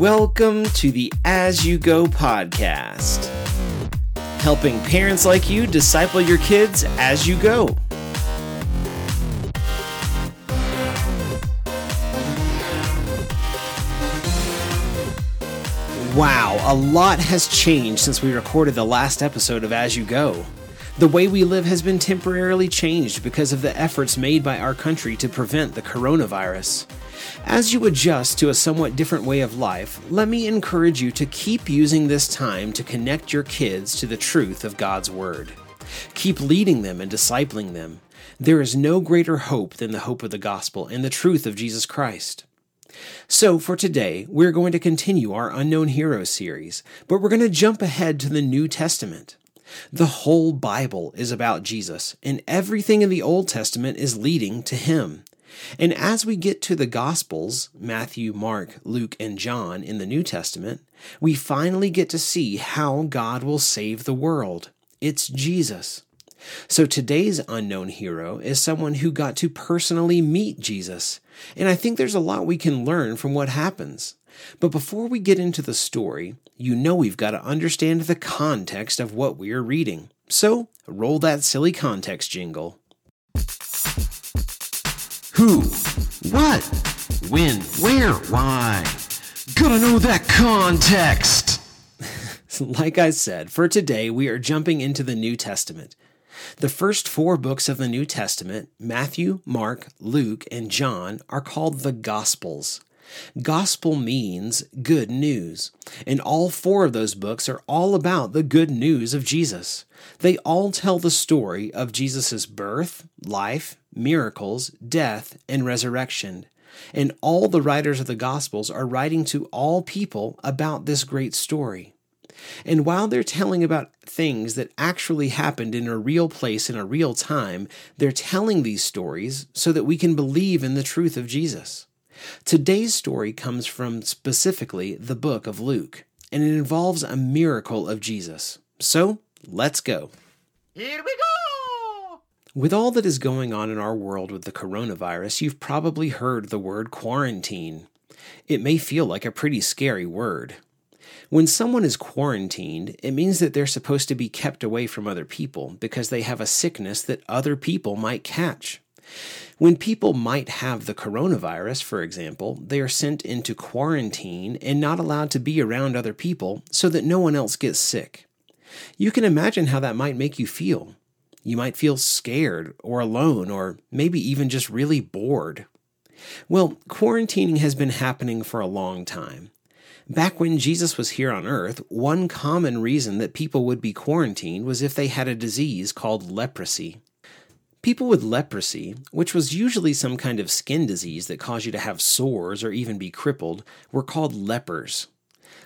Welcome to the As You Go podcast, helping parents like you disciple your kids as you go. Wow, a lot has changed since we recorded the last episode of As You Go. The way we live has been temporarily changed because of the efforts made by our country to prevent the coronavirus. As you adjust to a somewhat different way of life, let me encourage you to keep using this time to connect your kids to the truth of God's Word. Keep leading them and discipling them. There is no greater hope than the hope of the gospel and the truth of Jesus Christ. So, for today, we're going to continue our Unknown Hero series, but we're going to jump ahead to the New Testament. The whole Bible is about Jesus, and everything in the Old Testament is leading to Him. And as we get to the Gospels, Matthew, Mark, Luke, and John in the New Testament, we finally get to see how God will save the world. It's Jesus. So today's unknown hero is someone who got to personally meet Jesus. And I think there's a lot we can learn from what happens. But before we get into the story, you know we've got to understand the context of what we are reading. So roll that silly context jingle. Who? What? When? Where? Why? Gotta know that context! like I said, for today we are jumping into the New Testament. The first four books of the New Testament, Matthew, Mark, Luke, and John, are called the Gospels. Gospel means good news, and all four of those books are all about the good news of Jesus. They all tell the story of Jesus' birth, life, miracles, death, and resurrection. And all the writers of the Gospels are writing to all people about this great story. And while they're telling about things that actually happened in a real place in a real time, they're telling these stories so that we can believe in the truth of Jesus. Today's story comes from specifically the book of Luke, and it involves a miracle of Jesus. So let's go. Here we go! With all that is going on in our world with the coronavirus, you've probably heard the word quarantine. It may feel like a pretty scary word. When someone is quarantined, it means that they're supposed to be kept away from other people because they have a sickness that other people might catch. When people might have the coronavirus, for example, they are sent into quarantine and not allowed to be around other people so that no one else gets sick. You can imagine how that might make you feel. You might feel scared or alone or maybe even just really bored. Well, quarantining has been happening for a long time. Back when Jesus was here on earth, one common reason that people would be quarantined was if they had a disease called leprosy. People with leprosy, which was usually some kind of skin disease that caused you to have sores or even be crippled, were called lepers.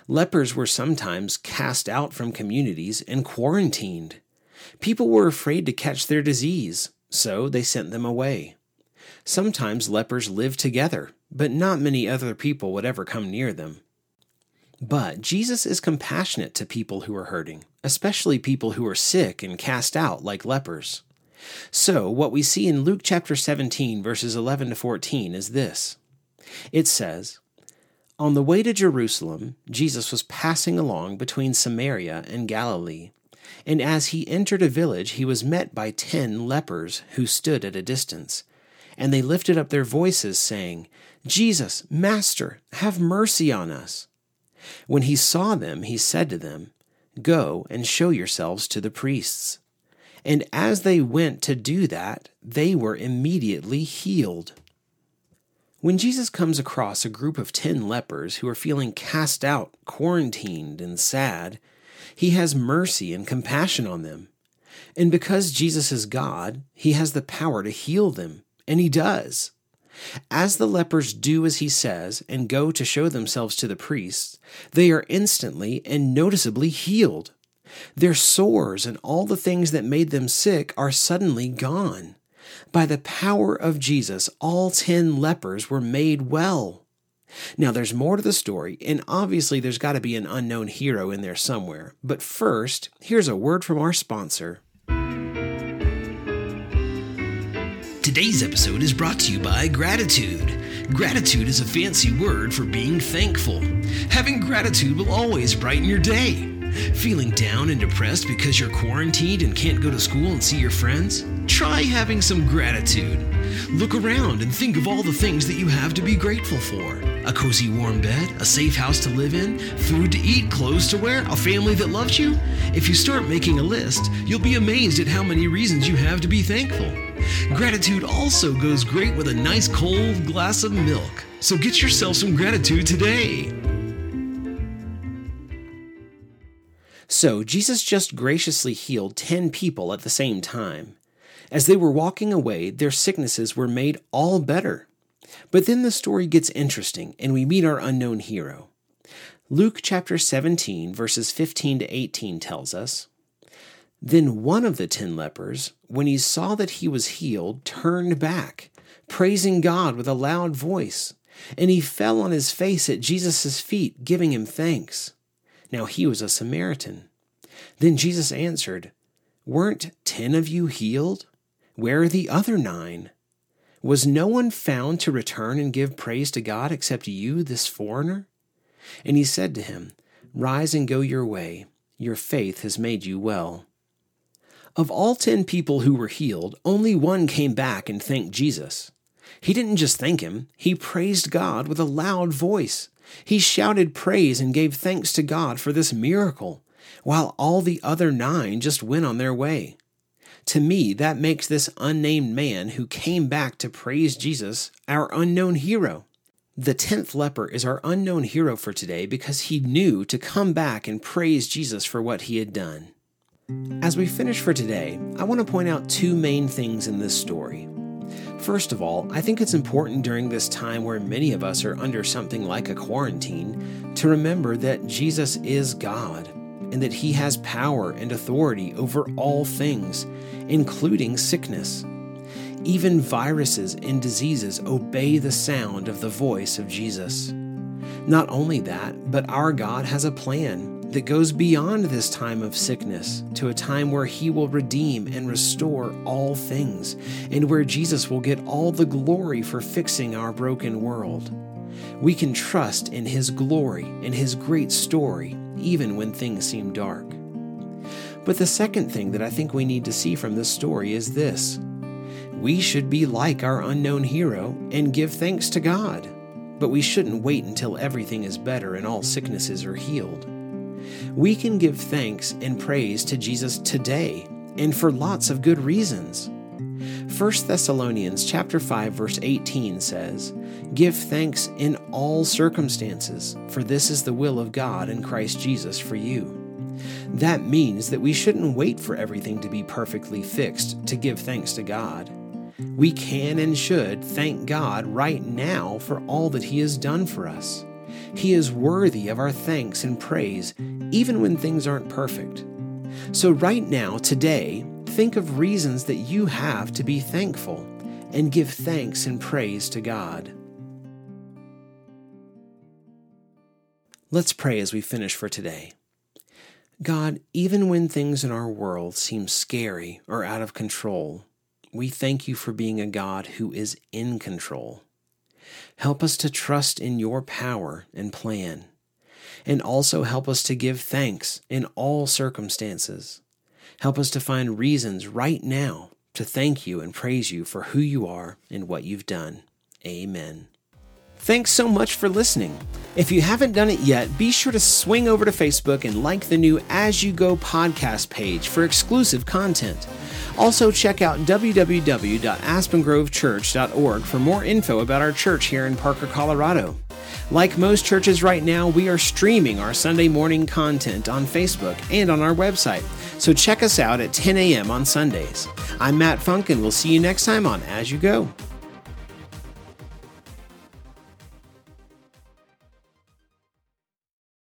Lepers were sometimes cast out from communities and quarantined. People were afraid to catch their disease, so they sent them away. Sometimes lepers lived together, but not many other people would ever come near them. But Jesus is compassionate to people who are hurting, especially people who are sick and cast out like lepers. So, what we see in Luke chapter 17, verses 11 to 14, is this it says, On the way to Jerusalem, Jesus was passing along between Samaria and Galilee. And as he entered a village, he was met by ten lepers who stood at a distance. And they lifted up their voices, saying, Jesus, Master, have mercy on us. When he saw them, he said to them, Go and show yourselves to the priests. And as they went to do that, they were immediately healed. When Jesus comes across a group of ten lepers who are feeling cast out, quarantined, and sad, he has mercy and compassion on them. And because Jesus is God, he has the power to heal them, and he does. As the lepers do as he says and go to show themselves to the priests, they are instantly and noticeably healed. Their sores and all the things that made them sick are suddenly gone. By the power of Jesus, all ten lepers were made well. Now, there's more to the story, and obviously there's got to be an unknown hero in there somewhere. But first, here's a word from our sponsor. Today's episode is brought to you by gratitude. Gratitude is a fancy word for being thankful. Having gratitude will always brighten your day. Feeling down and depressed because you're quarantined and can't go to school and see your friends? Try having some gratitude. Look around and think of all the things that you have to be grateful for a cozy warm bed, a safe house to live in, food to eat, clothes to wear, a family that loves you. If you start making a list, you'll be amazed at how many reasons you have to be thankful. Gratitude also goes great with a nice cold glass of milk. So get yourself some gratitude today. So, Jesus just graciously healed 10 people at the same time. As they were walking away, their sicknesses were made all better. But then the story gets interesting, and we meet our unknown hero. Luke chapter 17, verses 15 to 18 tells us Then one of the ten lepers, when he saw that he was healed, turned back, praising God with a loud voice. And he fell on his face at Jesus' feet, giving him thanks. Now he was a Samaritan. Then Jesus answered, Weren't ten of you healed? Where are the other nine? Was no one found to return and give praise to God except you, this foreigner? And he said to him, Rise and go your way. Your faith has made you well. Of all ten people who were healed, only one came back and thanked Jesus. He didn't just thank him, he praised God with a loud voice. He shouted praise and gave thanks to God for this miracle, while all the other nine just went on their way. To me, that makes this unnamed man who came back to praise Jesus our unknown hero. The tenth leper is our unknown hero for today because he knew to come back and praise Jesus for what he had done. As we finish for today, I want to point out two main things in this story. First of all, I think it's important during this time where many of us are under something like a quarantine to remember that Jesus is God and that he has power and authority over all things, including sickness. Even viruses and diseases obey the sound of the voice of Jesus. Not only that, but our God has a plan that goes beyond this time of sickness to a time where He will redeem and restore all things, and where Jesus will get all the glory for fixing our broken world. We can trust in His glory and His great story, even when things seem dark. But the second thing that I think we need to see from this story is this we should be like our unknown hero and give thanks to God. But we shouldn't wait until everything is better and all sicknesses are healed. We can give thanks and praise to Jesus today and for lots of good reasons. 1 Thessalonians chapter 5 verse 18 says, "Give thanks in all circumstances, for this is the will of God in Christ Jesus for you." That means that we shouldn't wait for everything to be perfectly fixed to give thanks to God. We can and should thank God right now for all that He has done for us. He is worthy of our thanks and praise, even when things aren't perfect. So, right now, today, think of reasons that you have to be thankful and give thanks and praise to God. Let's pray as we finish for today. God, even when things in our world seem scary or out of control, we thank you for being a God who is in control. Help us to trust in your power and plan, and also help us to give thanks in all circumstances. Help us to find reasons right now to thank you and praise you for who you are and what you've done. Amen. Thanks so much for listening. If you haven't done it yet, be sure to swing over to Facebook and like the new As You Go podcast page for exclusive content. Also, check out www.aspengrovechurch.org for more info about our church here in Parker, Colorado. Like most churches right now, we are streaming our Sunday morning content on Facebook and on our website, so check us out at 10 a.m. on Sundays. I'm Matt Funk, and we'll see you next time on As You Go.